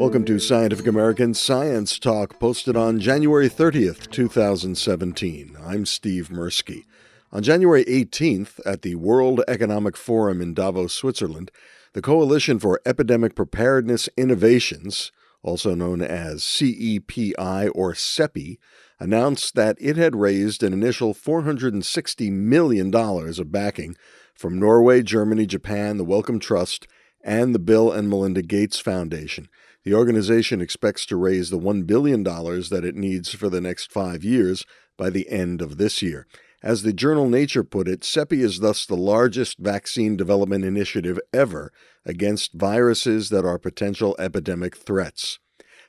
Welcome to Scientific American Science Talk, posted on January 30th, 2017. I'm Steve Mirsky. On January 18th, at the World Economic Forum in Davos, Switzerland, the Coalition for Epidemic Preparedness Innovations, also known as CEPI or CEPI, announced that it had raised an initial $460 million of backing from Norway, Germany, Japan, the Wellcome Trust, and the Bill and Melinda Gates Foundation. The organization expects to raise the $1 billion that it needs for the next five years by the end of this year. As the journal Nature put it, CEPI is thus the largest vaccine development initiative ever against viruses that are potential epidemic threats.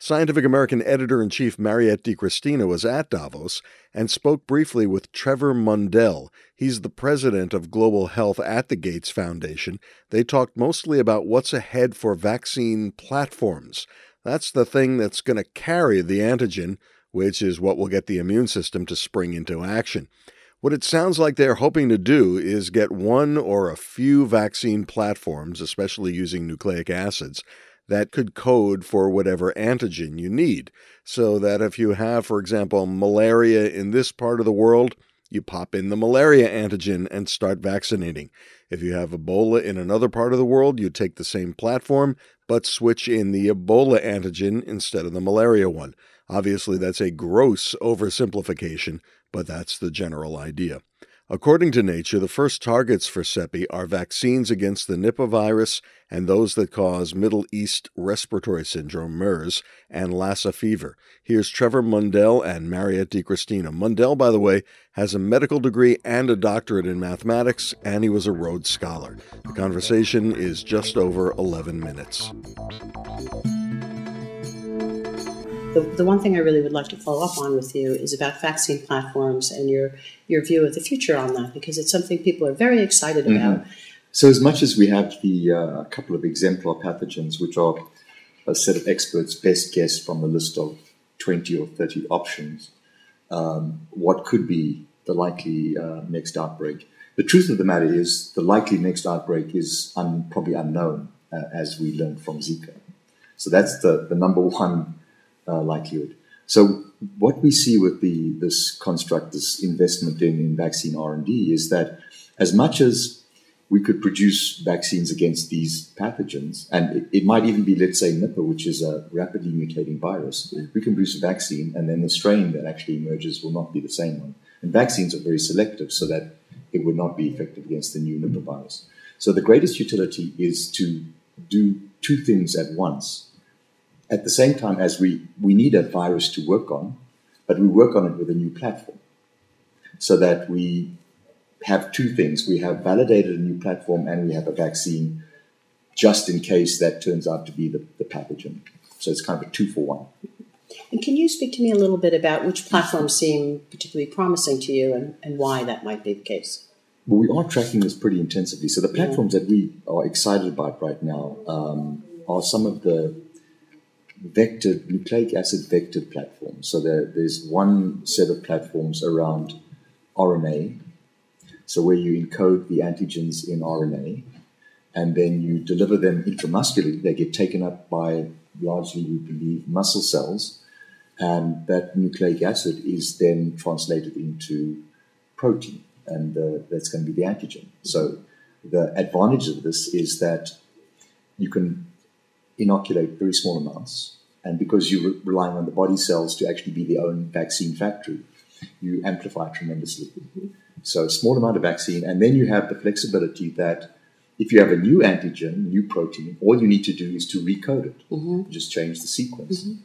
Scientific American editor in chief Mariette DiChristina was at Davos and spoke briefly with Trevor Mundel. He's the president of global health at the Gates Foundation. They talked mostly about what's ahead for vaccine platforms. That's the thing that's going to carry the antigen, which is what will get the immune system to spring into action. What it sounds like they're hoping to do is get one or a few vaccine platforms, especially using nucleic acids, that could code for whatever antigen you need. So that if you have, for example, malaria in this part of the world, you pop in the malaria antigen and start vaccinating. If you have Ebola in another part of the world, you take the same platform, but switch in the Ebola antigen instead of the malaria one. Obviously, that's a gross oversimplification, but that's the general idea. According to Nature, the first targets for CEPI are vaccines against the Nipah virus and those that cause Middle East Respiratory Syndrome, MERS, and Lassa fever. Here's Trevor Mundel and Mariette DiChristina. Mundel, by the way, has a medical degree and a doctorate in mathematics, and he was a Rhodes Scholar. The conversation is just over 11 minutes. The, the one thing I really would like to follow up on with you is about vaccine platforms and your your view of the future on that, because it's something people are very excited mm-hmm. about. So, as much as we have the uh, couple of exemplar pathogens, which are a set of experts' best guess from a list of 20 or 30 options, um, what could be the likely uh, next outbreak? The truth of the matter is, the likely next outbreak is un- probably unknown, uh, as we learned from Zika. So, that's the, the number one uh, likelihood. So what we see with the this construct, this investment in, in vaccine R and D, is that as much as we could produce vaccines against these pathogens, and it, it, might even be, let's say, Nipah, which is a rapidly mutating virus. We can produce a vaccine, and then the strain that actually emerges will not be the same one. And vaccines are very selective, so that it would not be effective against the new Nipah virus. So the greatest utility is to do two things at once at the same time as we, we need a virus to work on, but we work on it with a new platform so that we have two things. We have validated a new platform and we have a vaccine just in case that turns out to be the, the pathogen. So it's kind of a two for one. And can you speak to me a little bit about which platforms seem particularly promising to you and, and why that might be the case? Well, we are tracking this pretty intensively. So the platforms yeah. that we are excited about right now um, are some of the vector nucleic acid vector platforms. So there, there's one set of platforms around RNA, so where you encode the antigens in RNA, and then you deliver them intramuscularly. They get taken up by largely, we believe, muscle cells, and that nucleic acid is then translated into protein, and that's going to be the antigen. So the advantage of this is that you can inoculate very small amounts. And because you're relying on the body cells to actually be the own vaccine factory, you amplify tremendously. So a small amount of vaccine, and then you have the flexibility that if you have a new antigen, new protein, all you need to do is to recode it, mm-hmm. just change the sequence. Mm-hmm.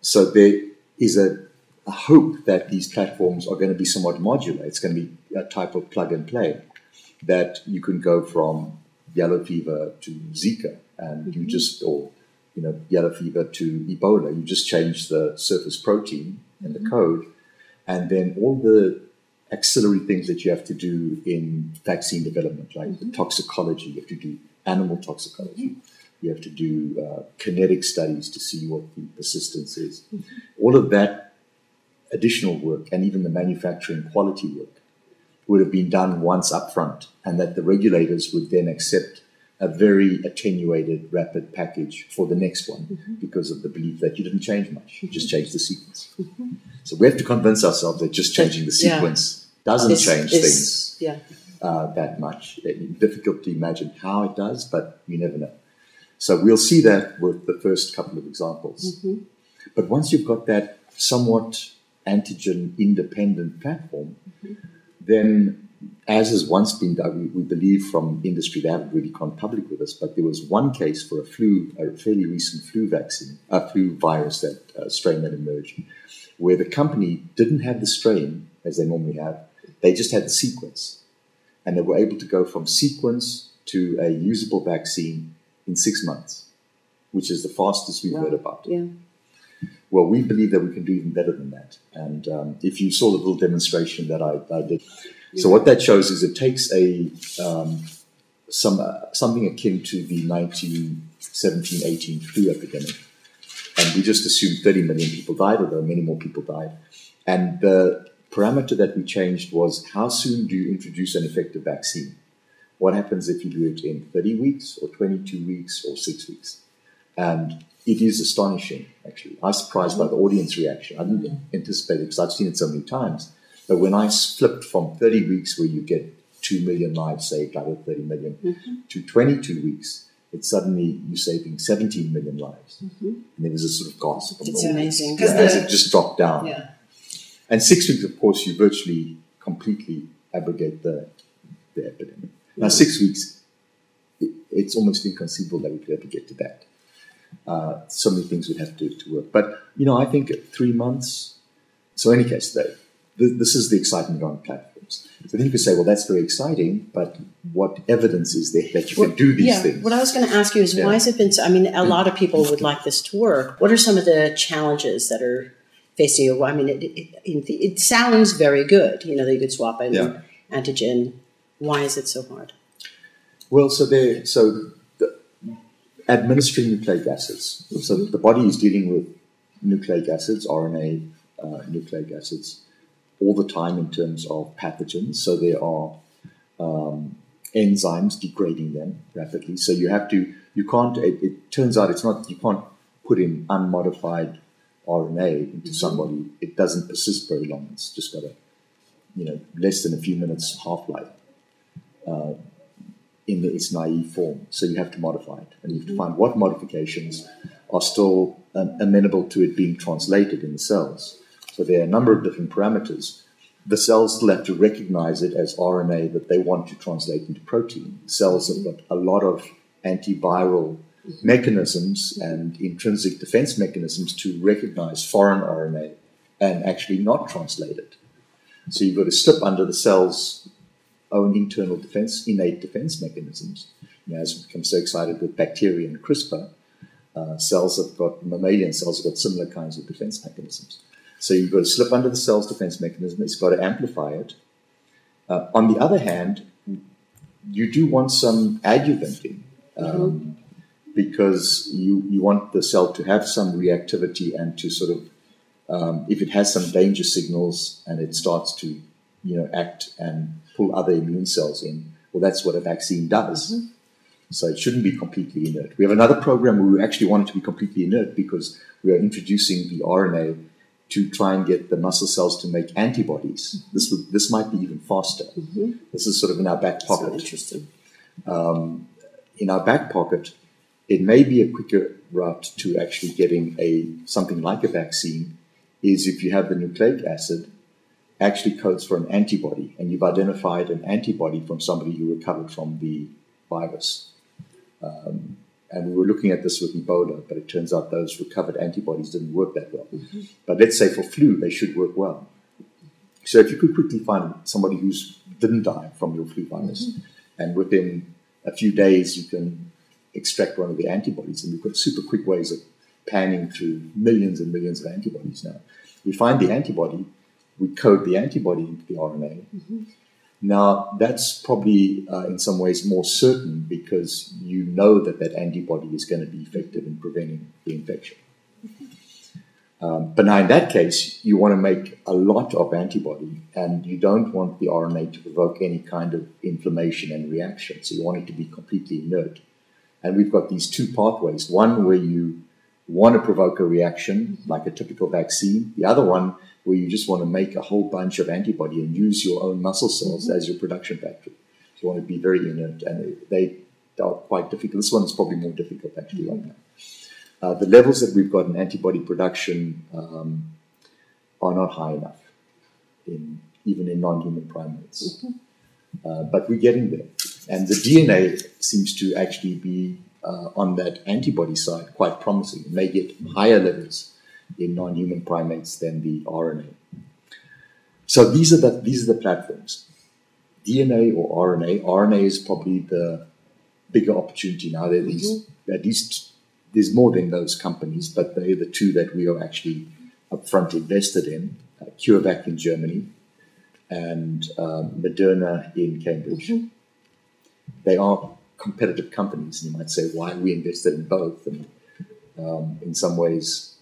So there is a, a, hope that these platforms are going to be somewhat modular. It's going to be a type of plug and play that you can go from yellow fever to Zika and mm-hmm. you just, or you know, yellow fever to Ebola, you just change the surface protein and the mm-hmm. code, and then all the auxiliary things that you have to do in vaccine development, like mm-hmm. the toxicology, you have to do animal toxicology. Mm-hmm. You have to do uh, kinetic studies to see what the persistence is. Mm-hmm. All of that additional work and even the manufacturing quality work would have been done once up front, and that the regulators would then accept a very attenuated rapid package for the next one mm-hmm. because of the belief that you didn't change much, you just changed the sequence. Mm-hmm. So we have to convince ourselves that just changing the sequence yeah. doesn't it's, change it's, things yeah. uh, that much. It's difficult to imagine how it does, but you never know. So we'll see that with the first couple of examples. Mm-hmm. But once you've got that somewhat antigen independent platform, mm-hmm. Then as has once been done, we, we, believe from industry, they haven't really gone public with us, but there was one case for a flu, a fairly recent flu vaccine, a flu virus that uh, strain that emerged, where the company didn't have the strain as they normally have, they just had the sequence. And they were able to go from sequence to a usable vaccine in six months, which is the fastest we've wow. heard about. Yeah. Well, we believe that we can do even better than that. And um, if you saw the little demonstration that I, I did, so what that shows is it takes a um, some uh, something akin to the 1917-18 flu epidemic, and we just assumed 30 million people died, although many more people died. And the parameter that we changed was how soon do you introduce an effective vaccine? What happens if you do it in 30 weeks or 22 weeks or six weeks? And it is astonishing, actually. I was surprised by the audience reaction. I didn't anticipate it because I've seen it so many times. But when I flipped from 30 weeks, where you get 2 million lives saved out of 30 million, mm-hmm. to 22 weeks, it's suddenly you're saving 17 million lives. Mm-hmm. And there was a sort of gasp. It's amazing. Yeah, as it just dropped down. Yeah. And six weeks, of course, you virtually completely abrogate the, the epidemic. Now, six weeks, it, it's almost inconceivable that we could ever get to that. Uh, so many things would have to, to work. But, you know, I think three months. So, in any case, they, this is the excitement on platforms. So then you could say, well, that's very exciting, but what evidence is there that you well, can do these yeah, things? What I was going to ask you is yeah. why has it been so? I mean, a lot of people would like this to work. What are some of the challenges that are facing you? I mean, it, it, it sounds very good, you know, that you could swap in yeah. antigen. Why is it so hard? Well, so there, so administering nucleic acids. So the body is dealing with nucleic acids, RNA uh, nucleic acids all the time in terms of pathogens. So there are um, enzymes degrading them rapidly. So you have to, you can't, it, it, turns out it's not, you can't put in unmodified RNA into mm-hmm. somebody. It doesn't persist very long. It's just got a, you know, less than a few minutes half life uh, in the, its naive form. So you have to modify it. And you have to find what modifications are still um, amenable to it being translated in the cells. So there are a number of different parameters. The cells still have to recognize it as RNA that they want to translate into protein. Cells have got a lot of antiviral mechanisms and intrinsic defense mechanisms to recognize foreign RNA and actually not translate it. So you've got to slip under the cell's own internal defense, innate defense mechanisms. You know, as we become so excited with bacteria and CRISPR, uh, cells have got, mammalian cells have got similar kinds of defense mechanisms. So you've got to slip under the cell's defense mechanism. It's got to amplify it. Uh, on the other hand, you do want some adjuvanting um, mm-hmm. because you, you want the cell to have some reactivity and to sort of, um, if it has some danger signals and it starts to, you know, act and pull other immune cells in, well, that's what a vaccine does. Mm-hmm. So it shouldn't be completely inert. We have another program where we actually want it to be completely inert because we are introducing the RNA to try and get the muscle cells to make antibodies. This would, this might be even faster. Mm-hmm. This is sort of in our back pocket. So interesting. Um, in our back pocket, it may be a quicker route to actually getting a something like a vaccine. Is if you have the nucleic acid actually codes for an antibody, and you've identified an antibody from somebody who recovered from the virus. Um, and we were looking at this with Ebola, but it turns out those recovered antibodies didn't work that well. Mm-hmm. But let's say for flu, they should work well. So if you could quickly find somebody who didn't die from your flu virus, mm-hmm. and within a few days you can extract one of the antibodies, and we've got super quick ways of panning through millions and millions of antibodies now. We find the antibody, we code the antibody into the RNA. Mm-hmm now, that's probably uh, in some ways more certain because you know that that antibody is going to be effective in preventing the infection. Um, but now, in that case, you want to make a lot of antibody, and you don't want the RNA to provoke any kind of inflammation and reaction. So you want it to be completely inert. And we've got these two pathways one where you want to provoke a reaction, like a typical vaccine, the other one where you just want to make a whole bunch of antibody and use your own muscle cells mm-hmm. as your production factory. So you want to be very inert, and they are quite difficult. This one is probably more difficult actually mm-hmm. right now. Uh, the levels that we've got in antibody production um, are not high enough, in, even in non-human primates. Mm-hmm. Uh, but we're getting there, and the DNA seems to actually be uh, on that antibody side quite promising. It may get higher levels in non-human primates than the RNA. So these are the these are the platforms. DNA or RNA. RNA is probably the bigger opportunity now. There these mm-hmm. at least there's more than those companies, but they're the two that we are actually upfront invested in. Uh, CureVac in Germany and um, Moderna in Cambridge. Mm-hmm. They are competitive companies, and you might say, why we invested in both? And um, in some ways,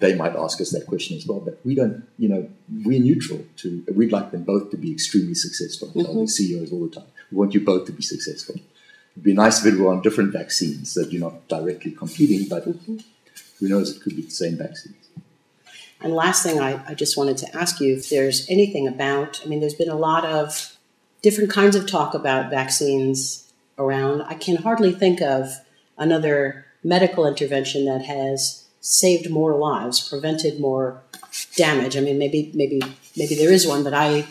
they might ask us that question as well. But we don't, you know, we're neutral to. We'd like them both to be extremely successful. Mm-hmm. I tell the CEOs all the time, we want you both to be successful. It'd be nice if it were on different vaccines that you're not directly competing, but mm-hmm. who knows, it could be the same vaccines. And last thing, I, I just wanted to ask you if there's anything about, I mean, there's been a lot of different kinds of talk about vaccines around. I can hardly think of another medical intervention that has saved more lives, prevented more damage. I mean, maybe, maybe, maybe there is one, but I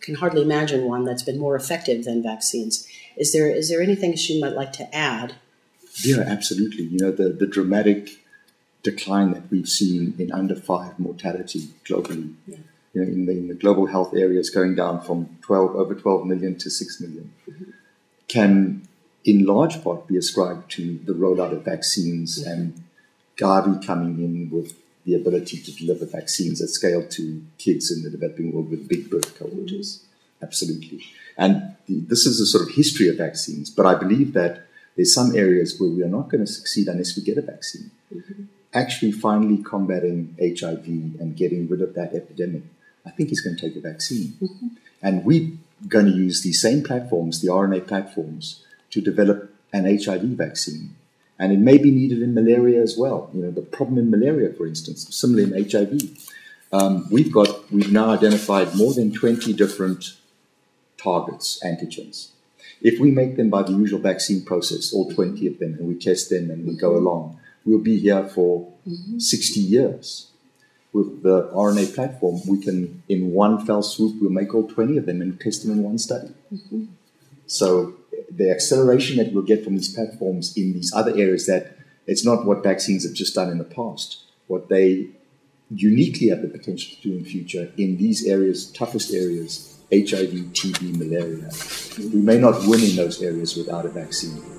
can hardly imagine one that's been more effective than vaccines. Is there is there anything she might like to add? Yeah, absolutely. You know, the, the dramatic decline that we've seen in under five mortality globally. Yeah. You know, in the, in the global health areas going down from 12 over 12 million to 6 million, mm-hmm. can in large part be ascribed to the rollout of vaccines mm-hmm. and Gavi coming in with the ability to deliver vaccines at scale to kids in the developing world with big birth cohorts. Absolutely. And the, this is a sort of history of vaccines, but I believe that there's some areas where we are not going to succeed unless we get a vaccine. Mm-hmm. Actually, finally combating HIV and getting rid of that epidemic, I think is going to take a vaccine. Mm-hmm. And we're going to use these same platforms, the RNA platforms, to develop an HIV vaccine. And it may be needed in malaria as well. You know, the problem in malaria, for instance, similar in HIV. Um, we've got, we've now identified more than 20 different targets, antigens. If we make them by the usual vaccine process, all 20 of them, and we test them and we go along, we'll be here for mm-hmm. 60 years. With the RNA platform, we can, in one fell swoop, we'll make all 20 of them and test them in one study. Mm-hmm. So the acceleration that we'll get from these platforms in these other areas that it's not what vaccines have just done in the past. What they uniquely have the potential to do in future in these areas, toughest areas, HIV, TB, malaria. We may not win in those areas without a vaccine.